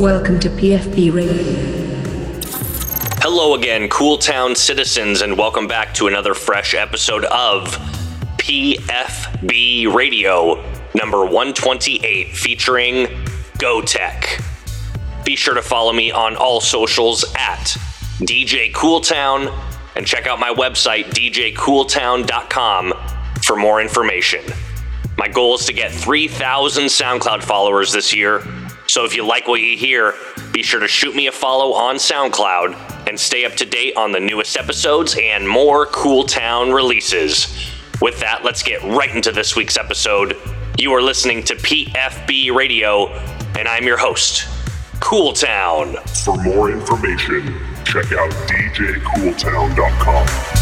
Welcome to PFB Radio. Hello again, Cool Town citizens, and welcome back to another fresh episode of PFB Radio number 128 featuring GoTech. Be sure to follow me on all socials at DJ Cooltown and check out my website, djcooltown.com, for more information. My goal is to get 3,000 SoundCloud followers this year, so if you like what you hear, be sure to shoot me a follow on SoundCloud and stay up to date on the newest episodes and more Cool Town releases. With that, let's get right into this week's episode. You are listening to PFB Radio, and I'm your host, Cool Town. For more information, check out djcooltown.com.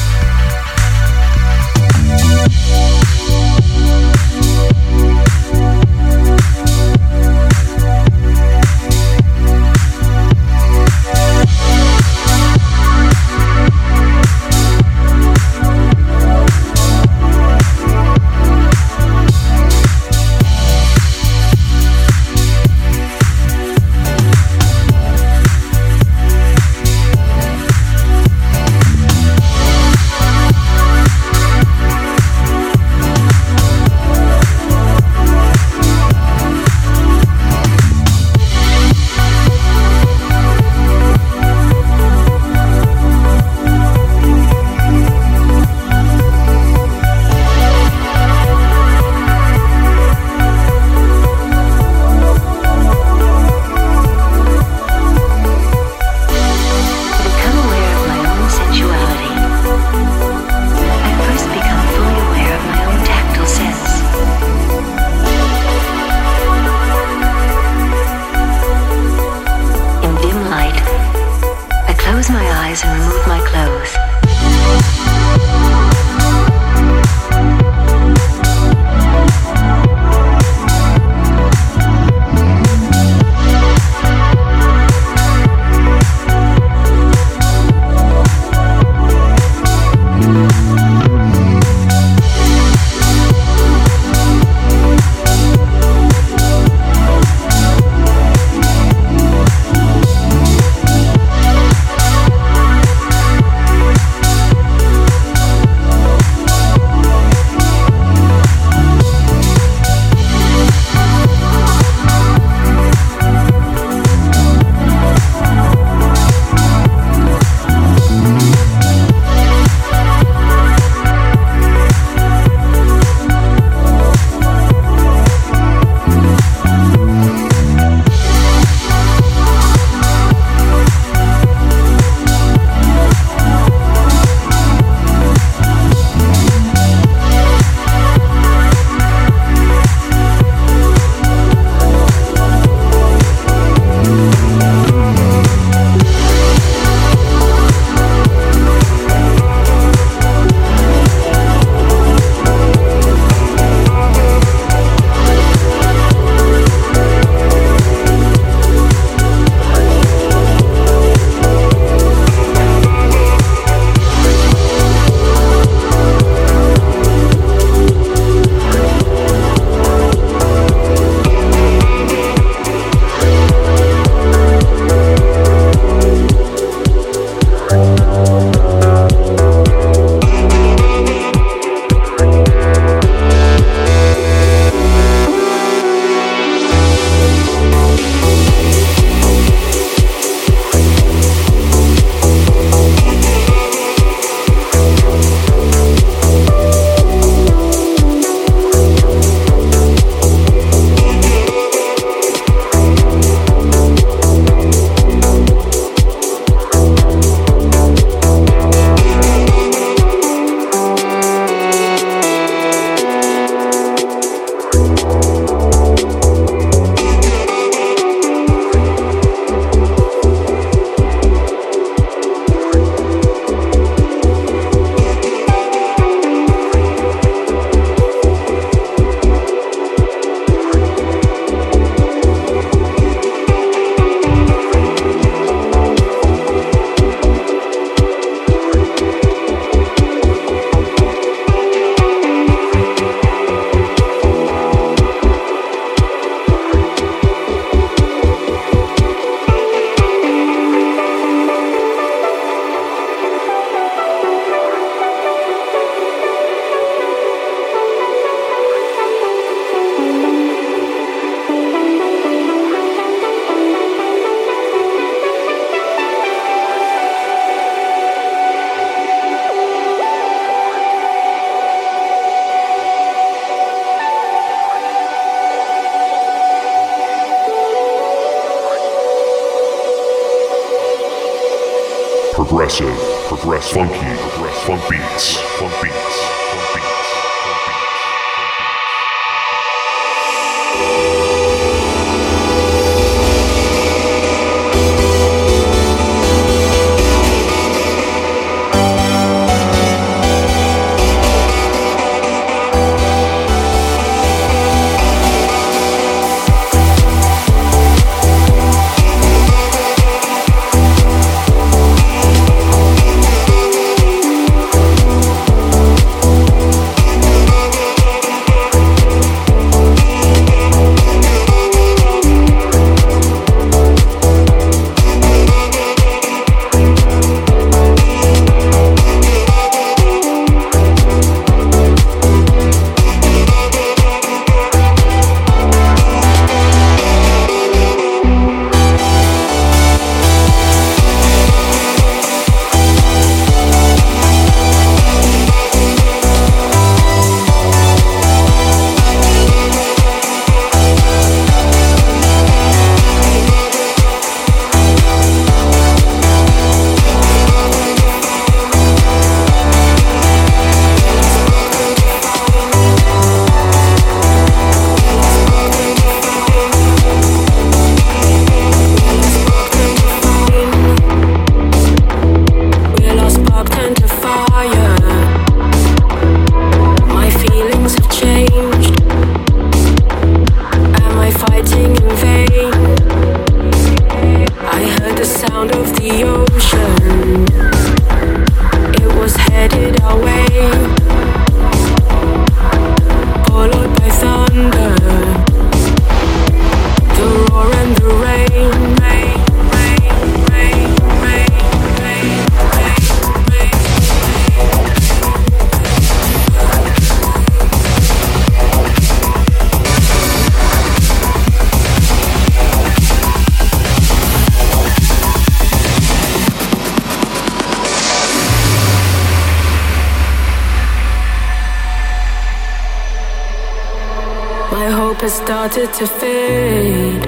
started to fade,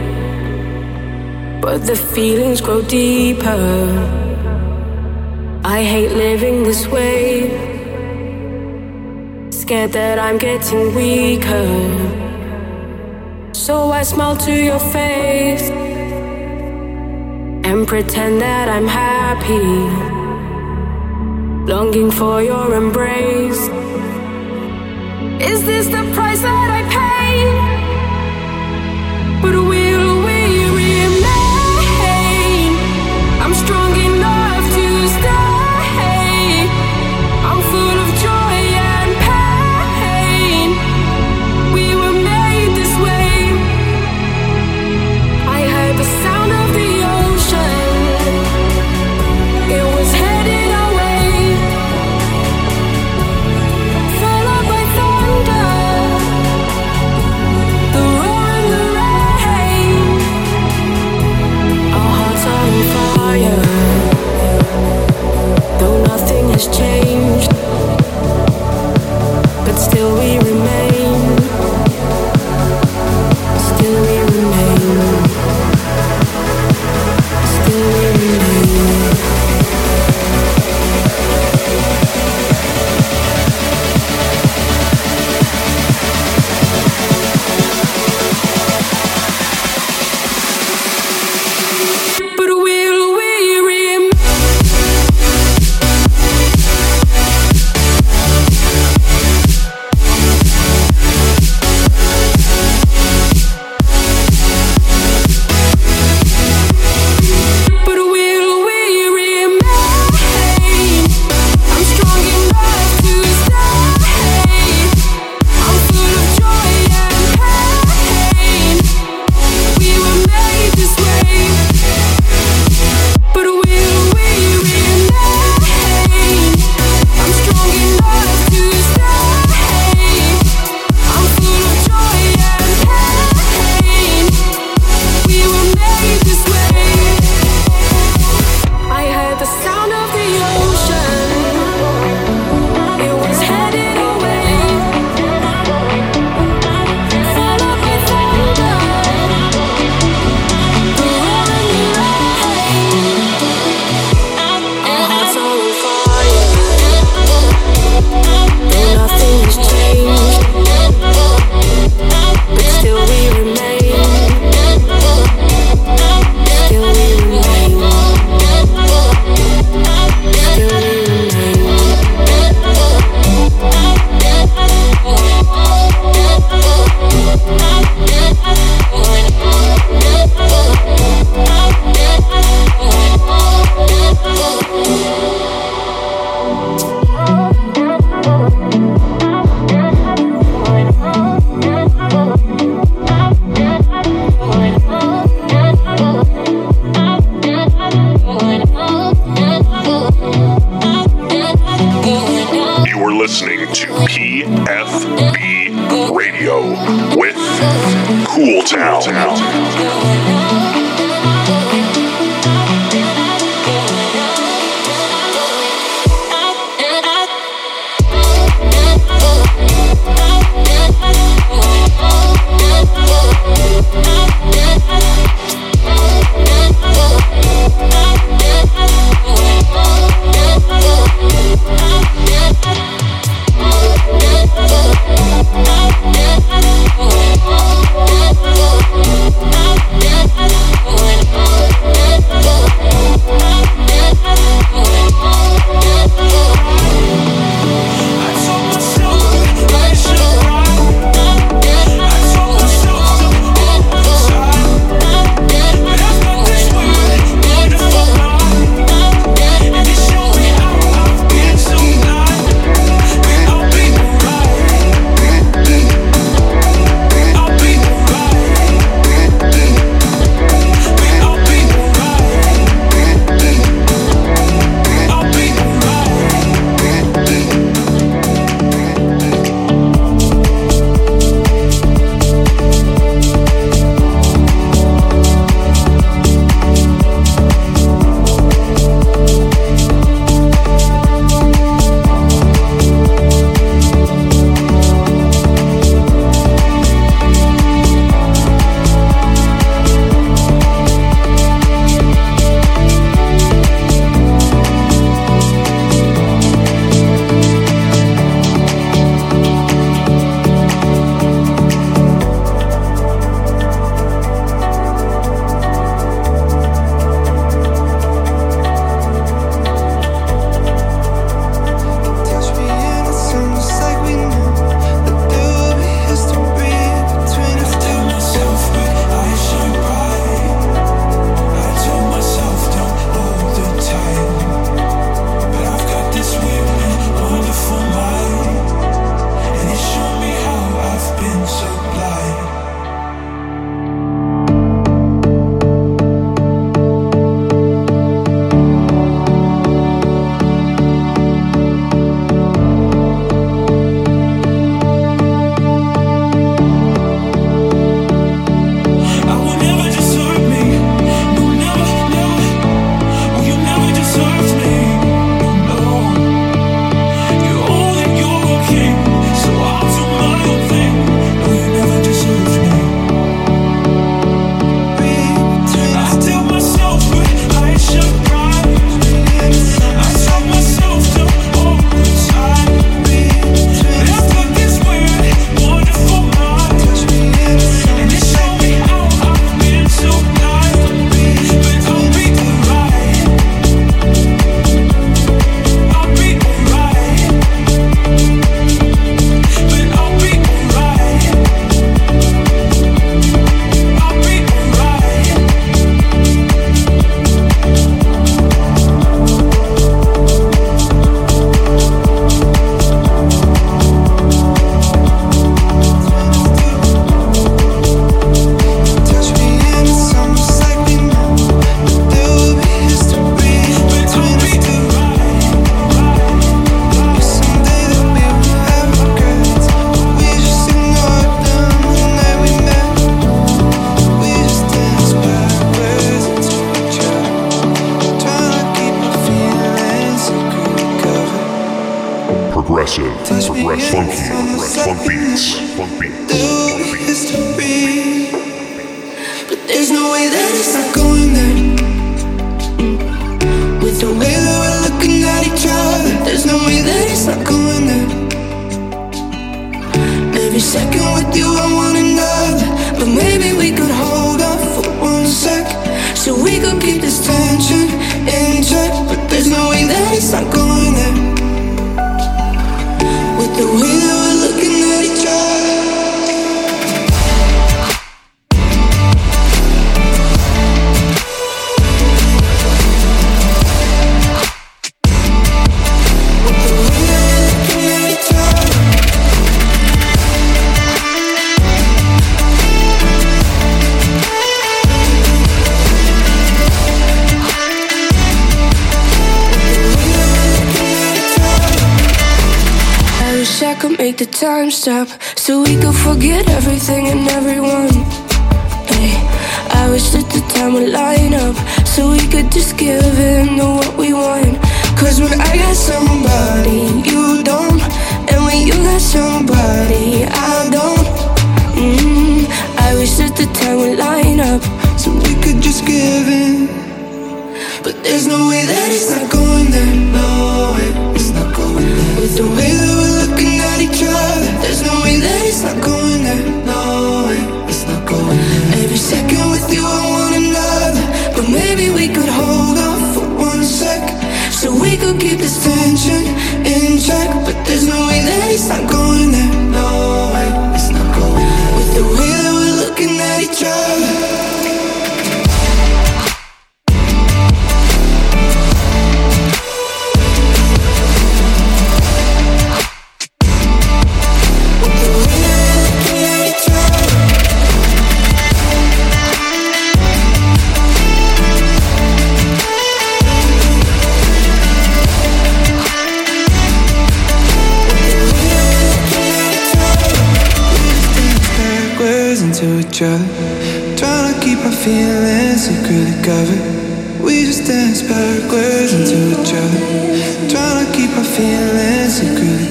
but the feelings grow deeper. I hate living this way, scared that I'm getting weaker. So I smile to your face and pretend that I'm happy, longing for your embrace. Is this the price I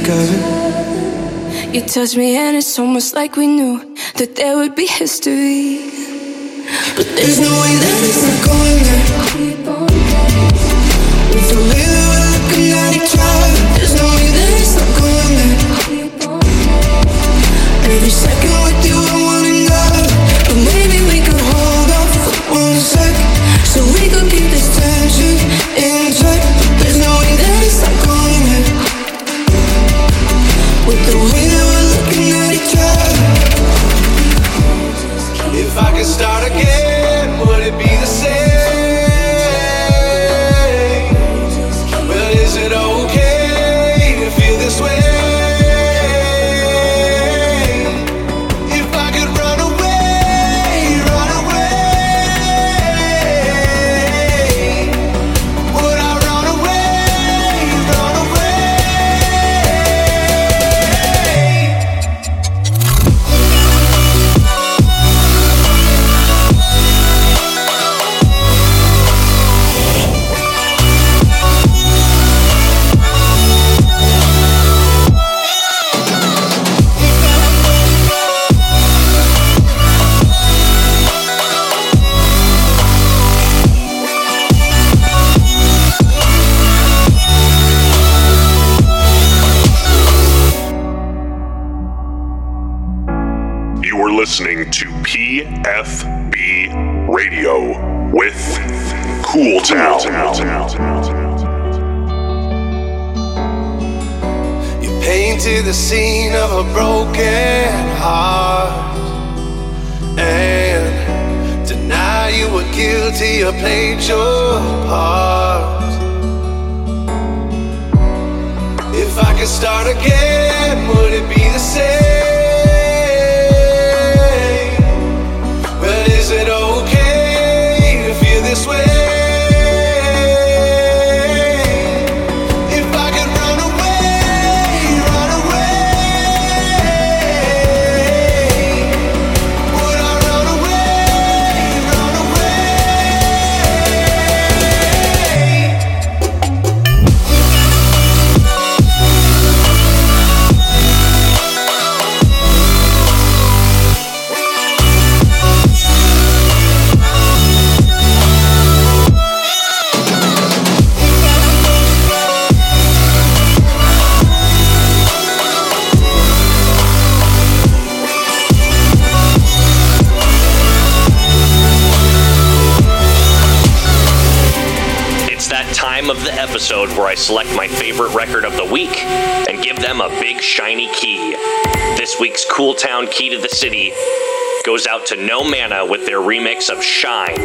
of it. You touch me, and it's almost like we knew that there would be history. But there's no way that it's not going to keep on. We at each other, there's no way that it's not going. Every second with their remix of Shine.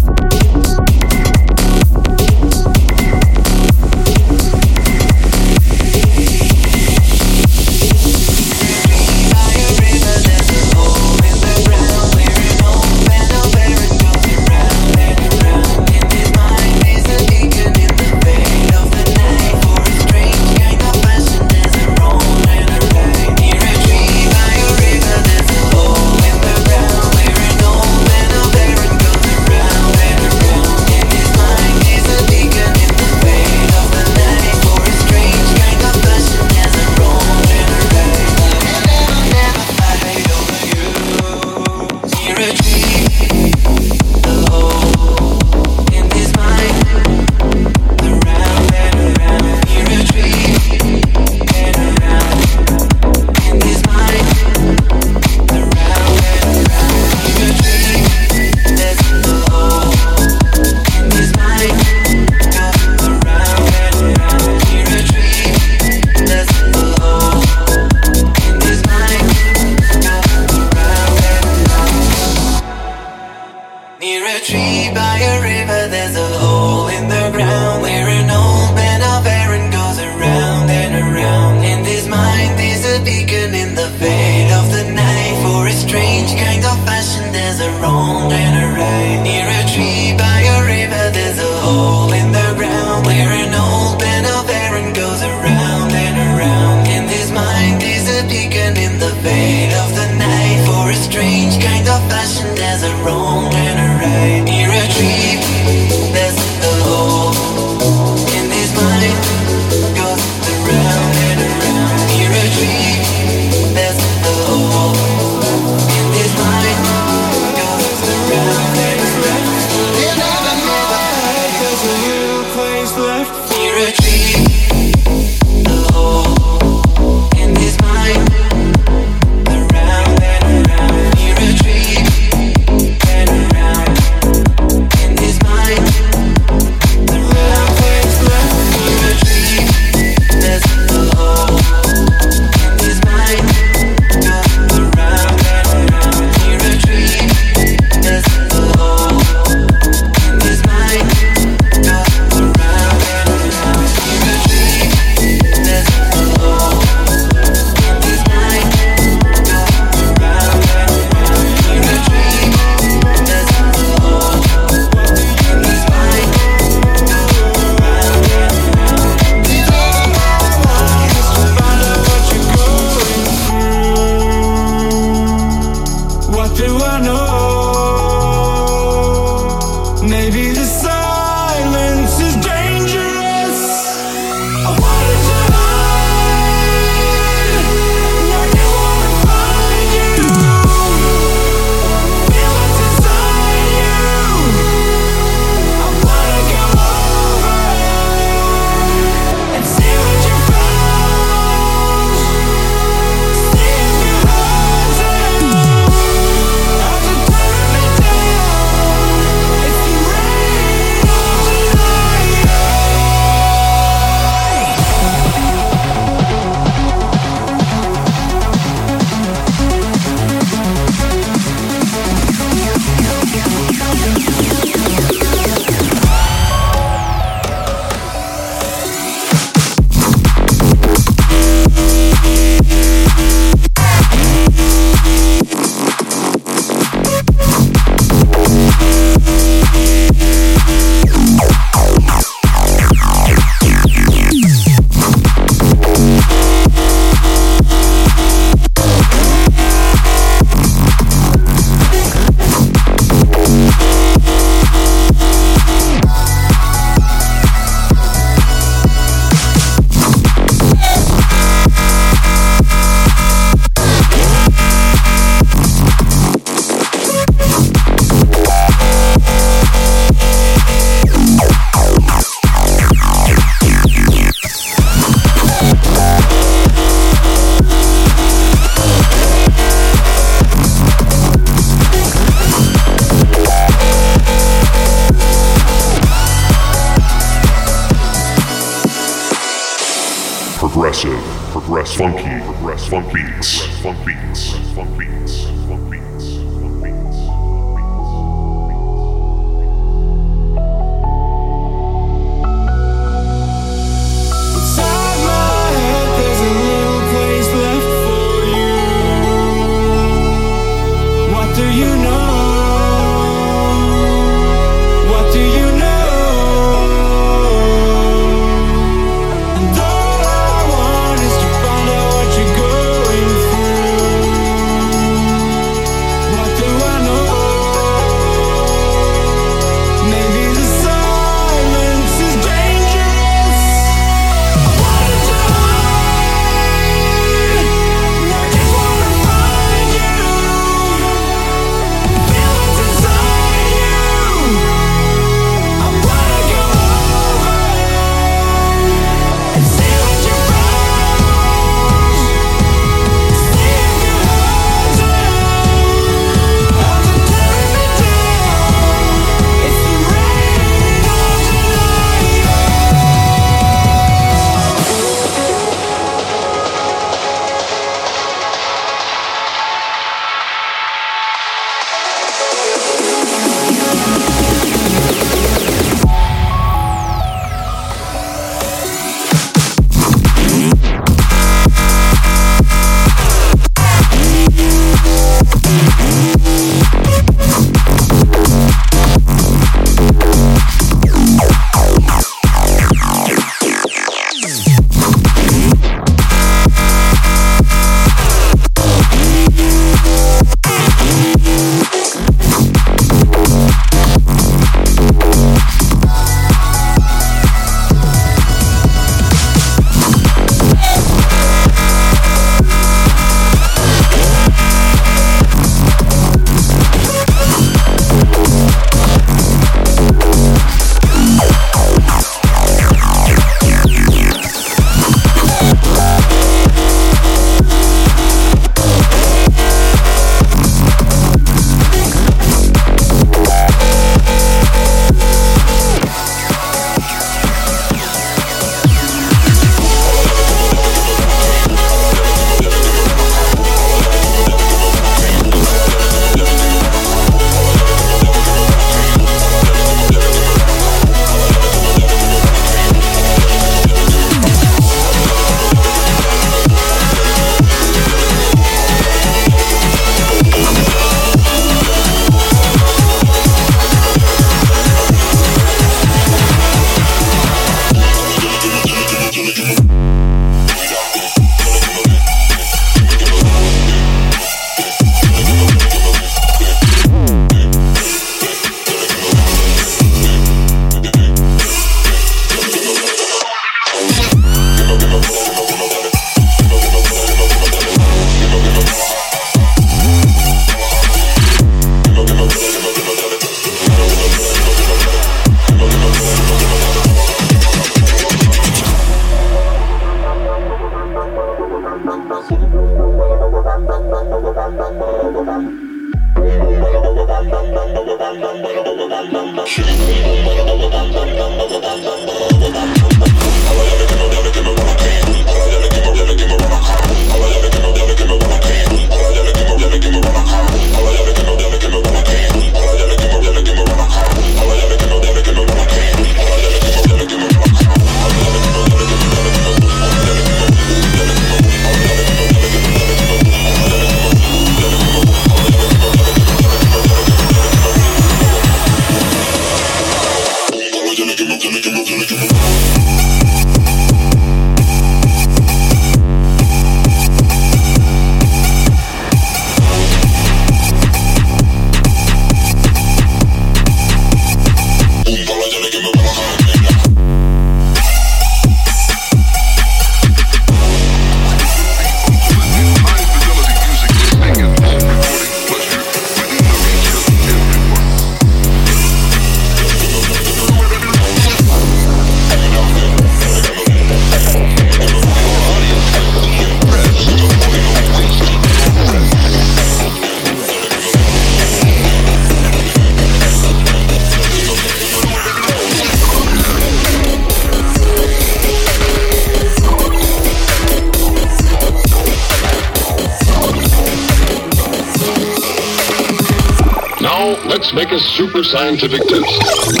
A super scientific test.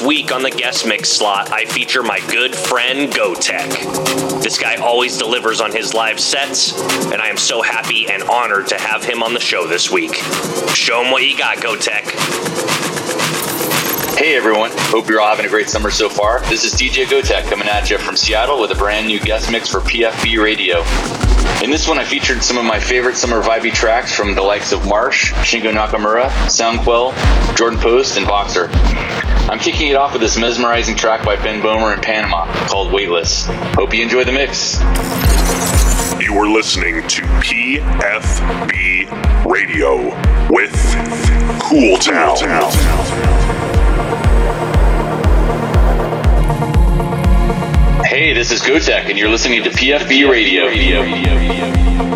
Week on the guest mix slot, I feature my good friend GoTech. This guy always delivers on his live sets, and I am so happy and honored to have him on the show this week. Show him what you got, GoTech. Hey everyone, hope you're all having a great summer so far. This is DJ Gotek coming at you from Seattle with a brand new guest mix for PFB Radio. In this one, I featured some of my favorite summer vibey tracks from the likes of Marsh, Shingo Nakamura, Soundquelle, Jordan Post, and Boxer. I'm kicking it off with this mesmerizing track by Ben Böhmer in Panama called Weightless. Hope you enjoy the mix. You are listening to PFB Radio with Cool Town. Hey, this is Gotek, and you're listening to PFB Radio. Gotek,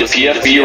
and you're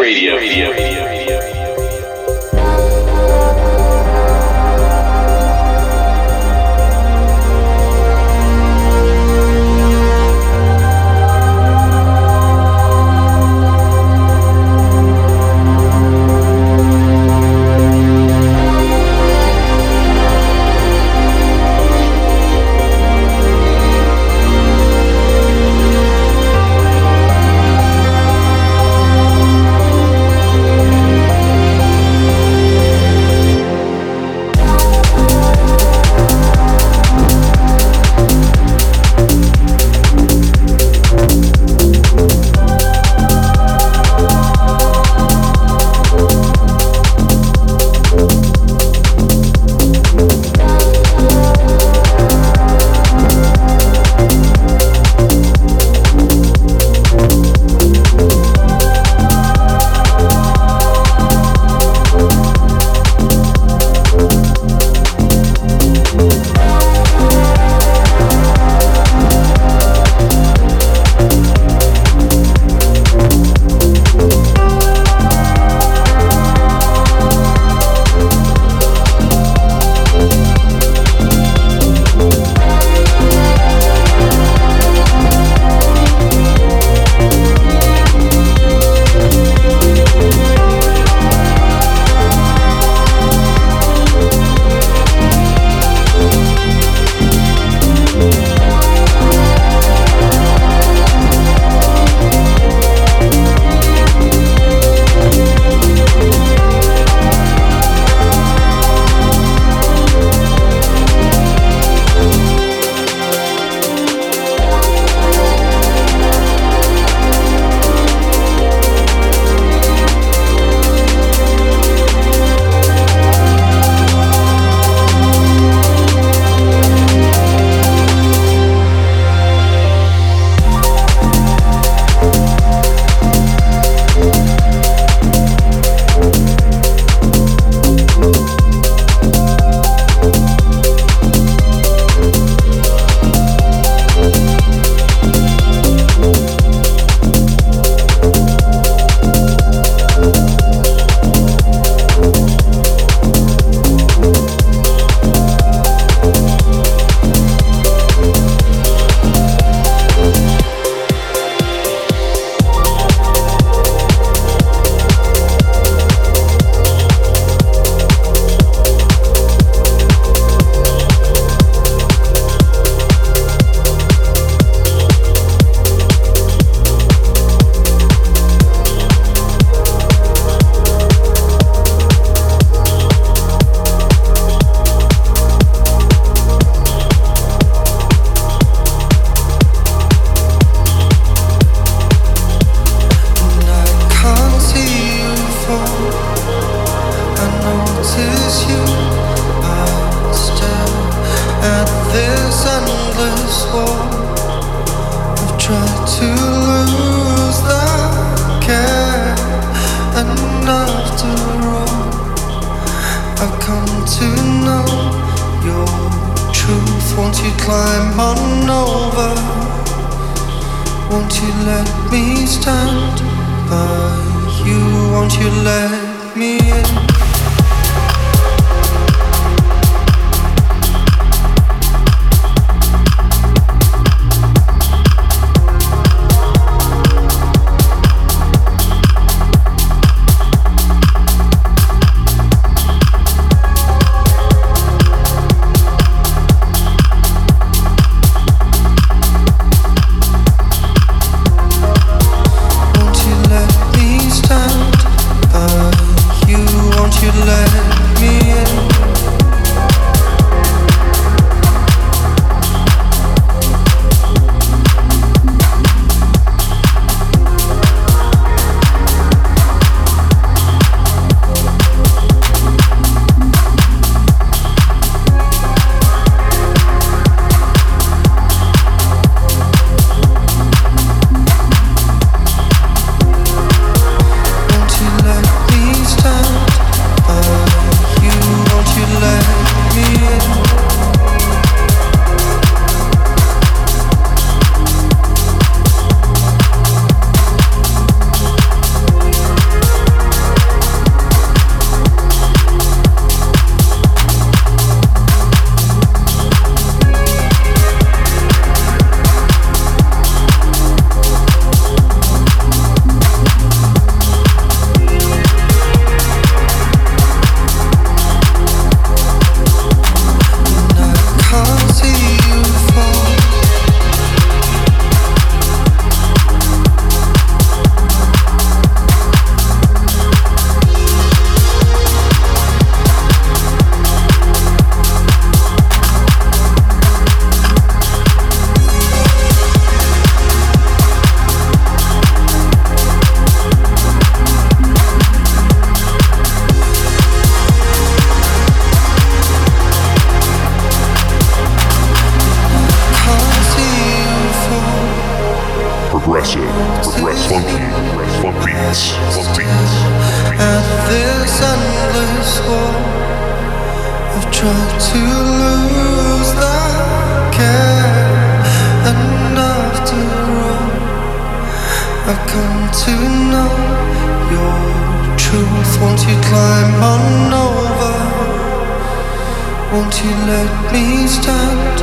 Won't you let me stand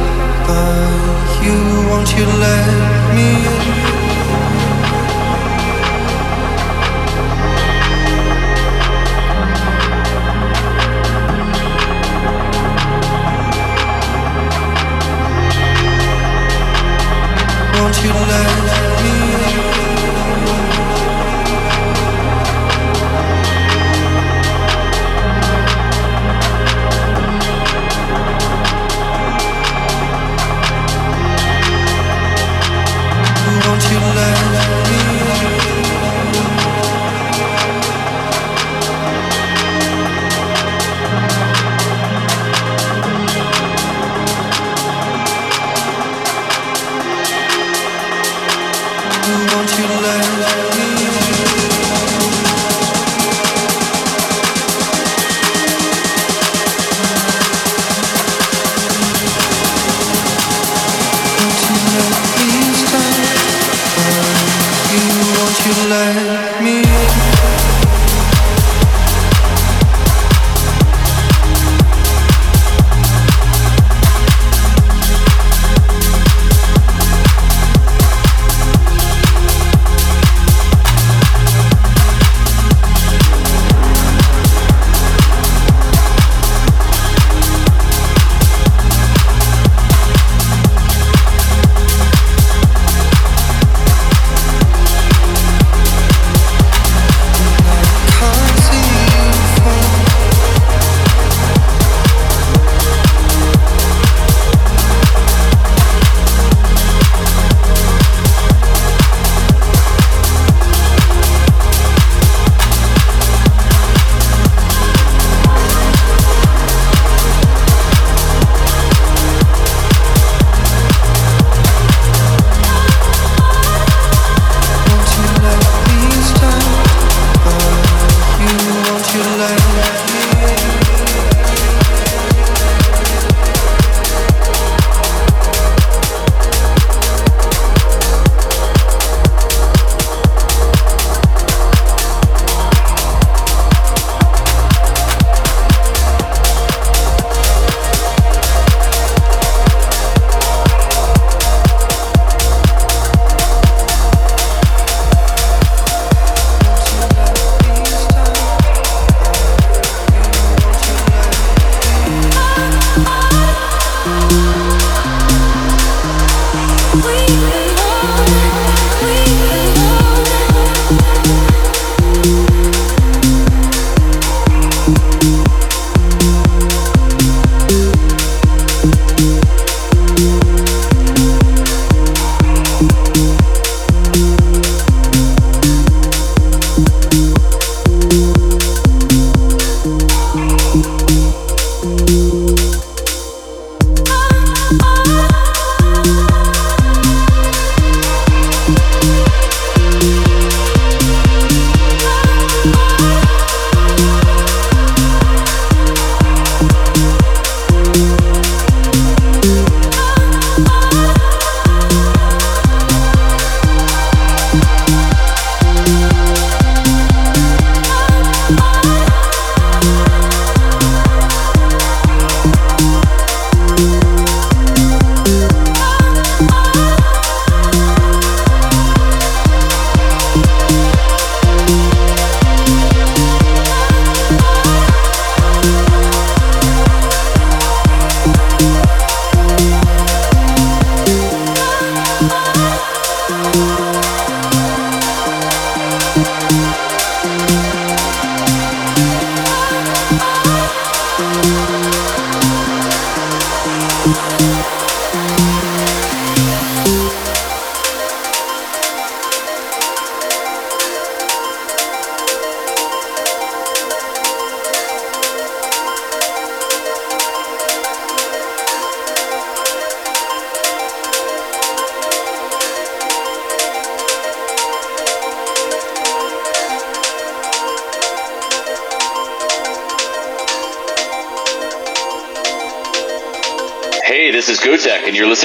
by you? Won't you let me in? Won't you let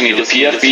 Gotek, and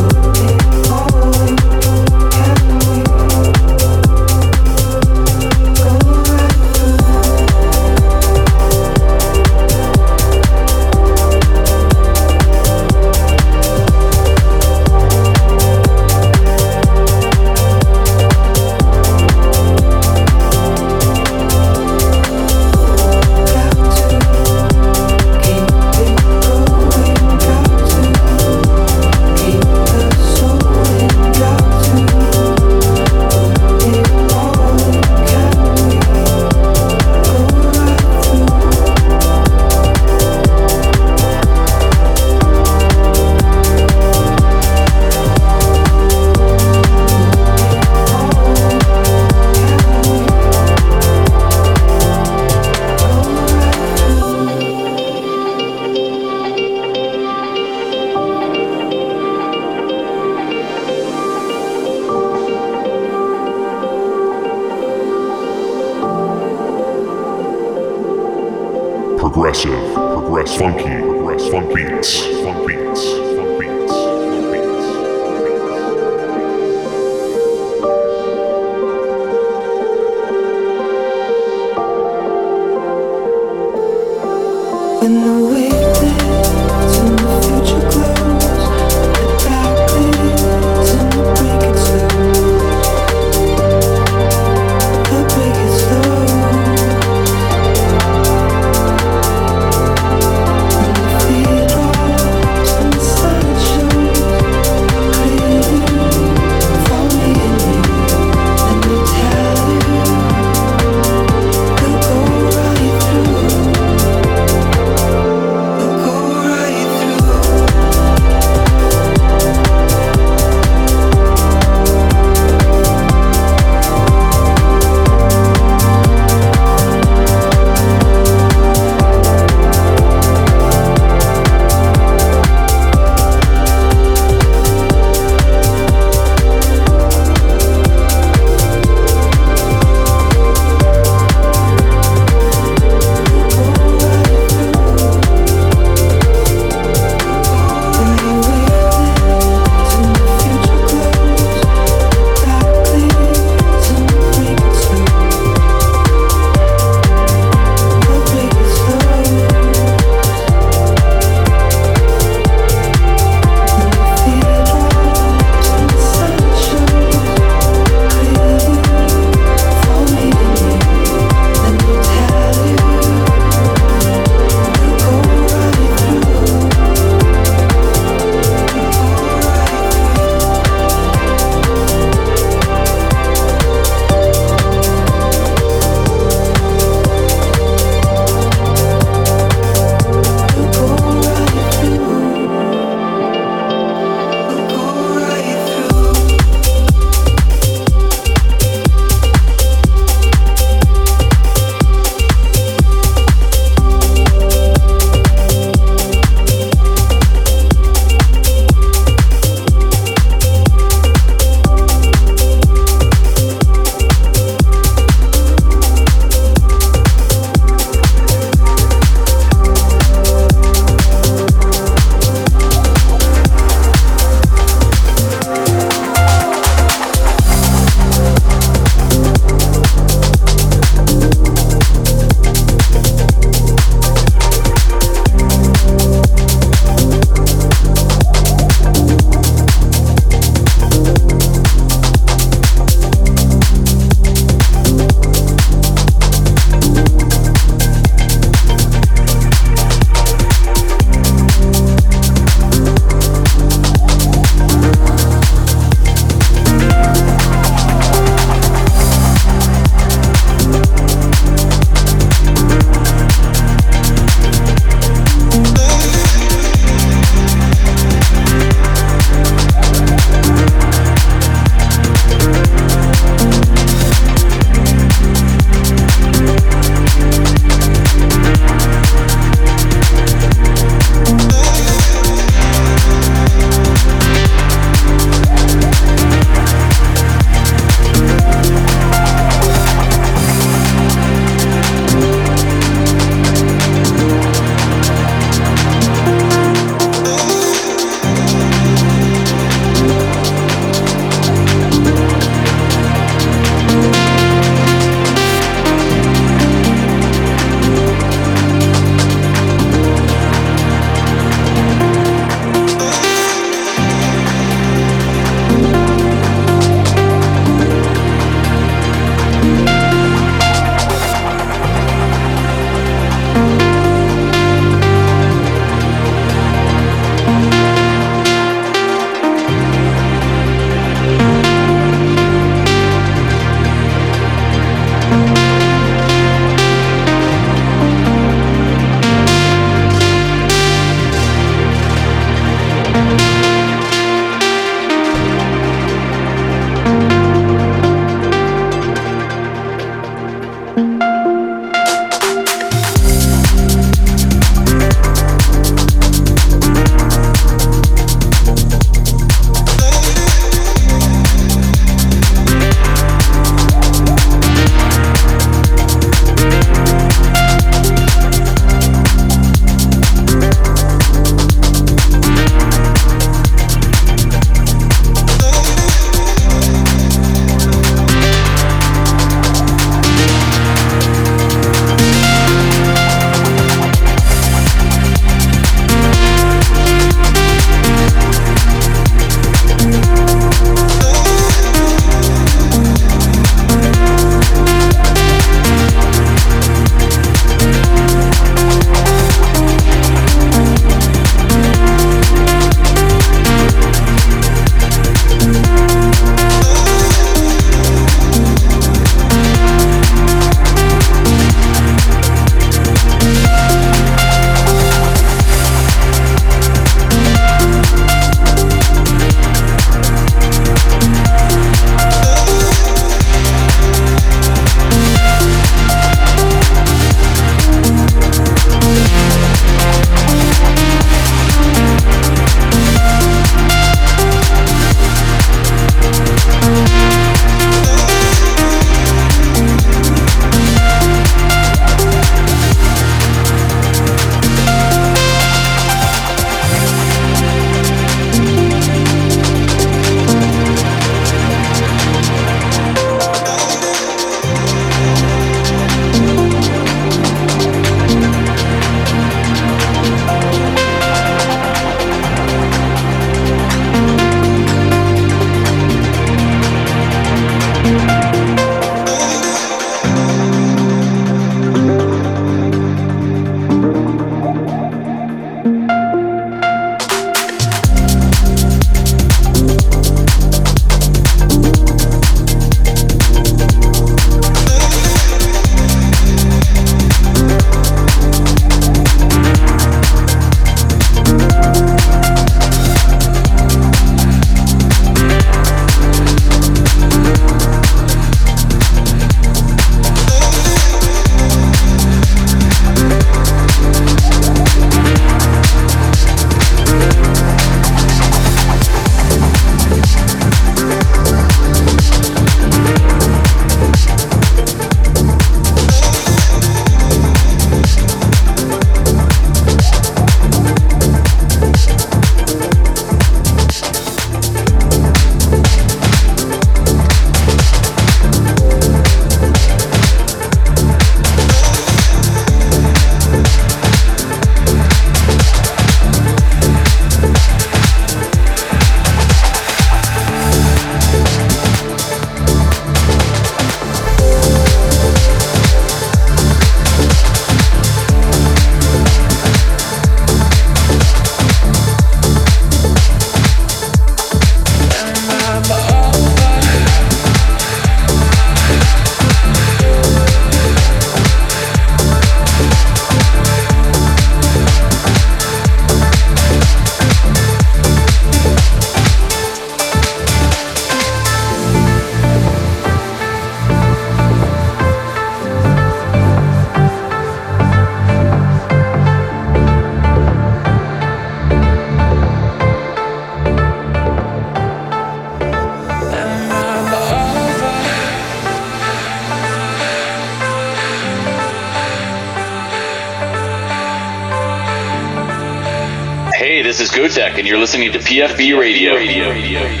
listening to PFB Radio. Radio. Radio.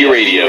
Radio.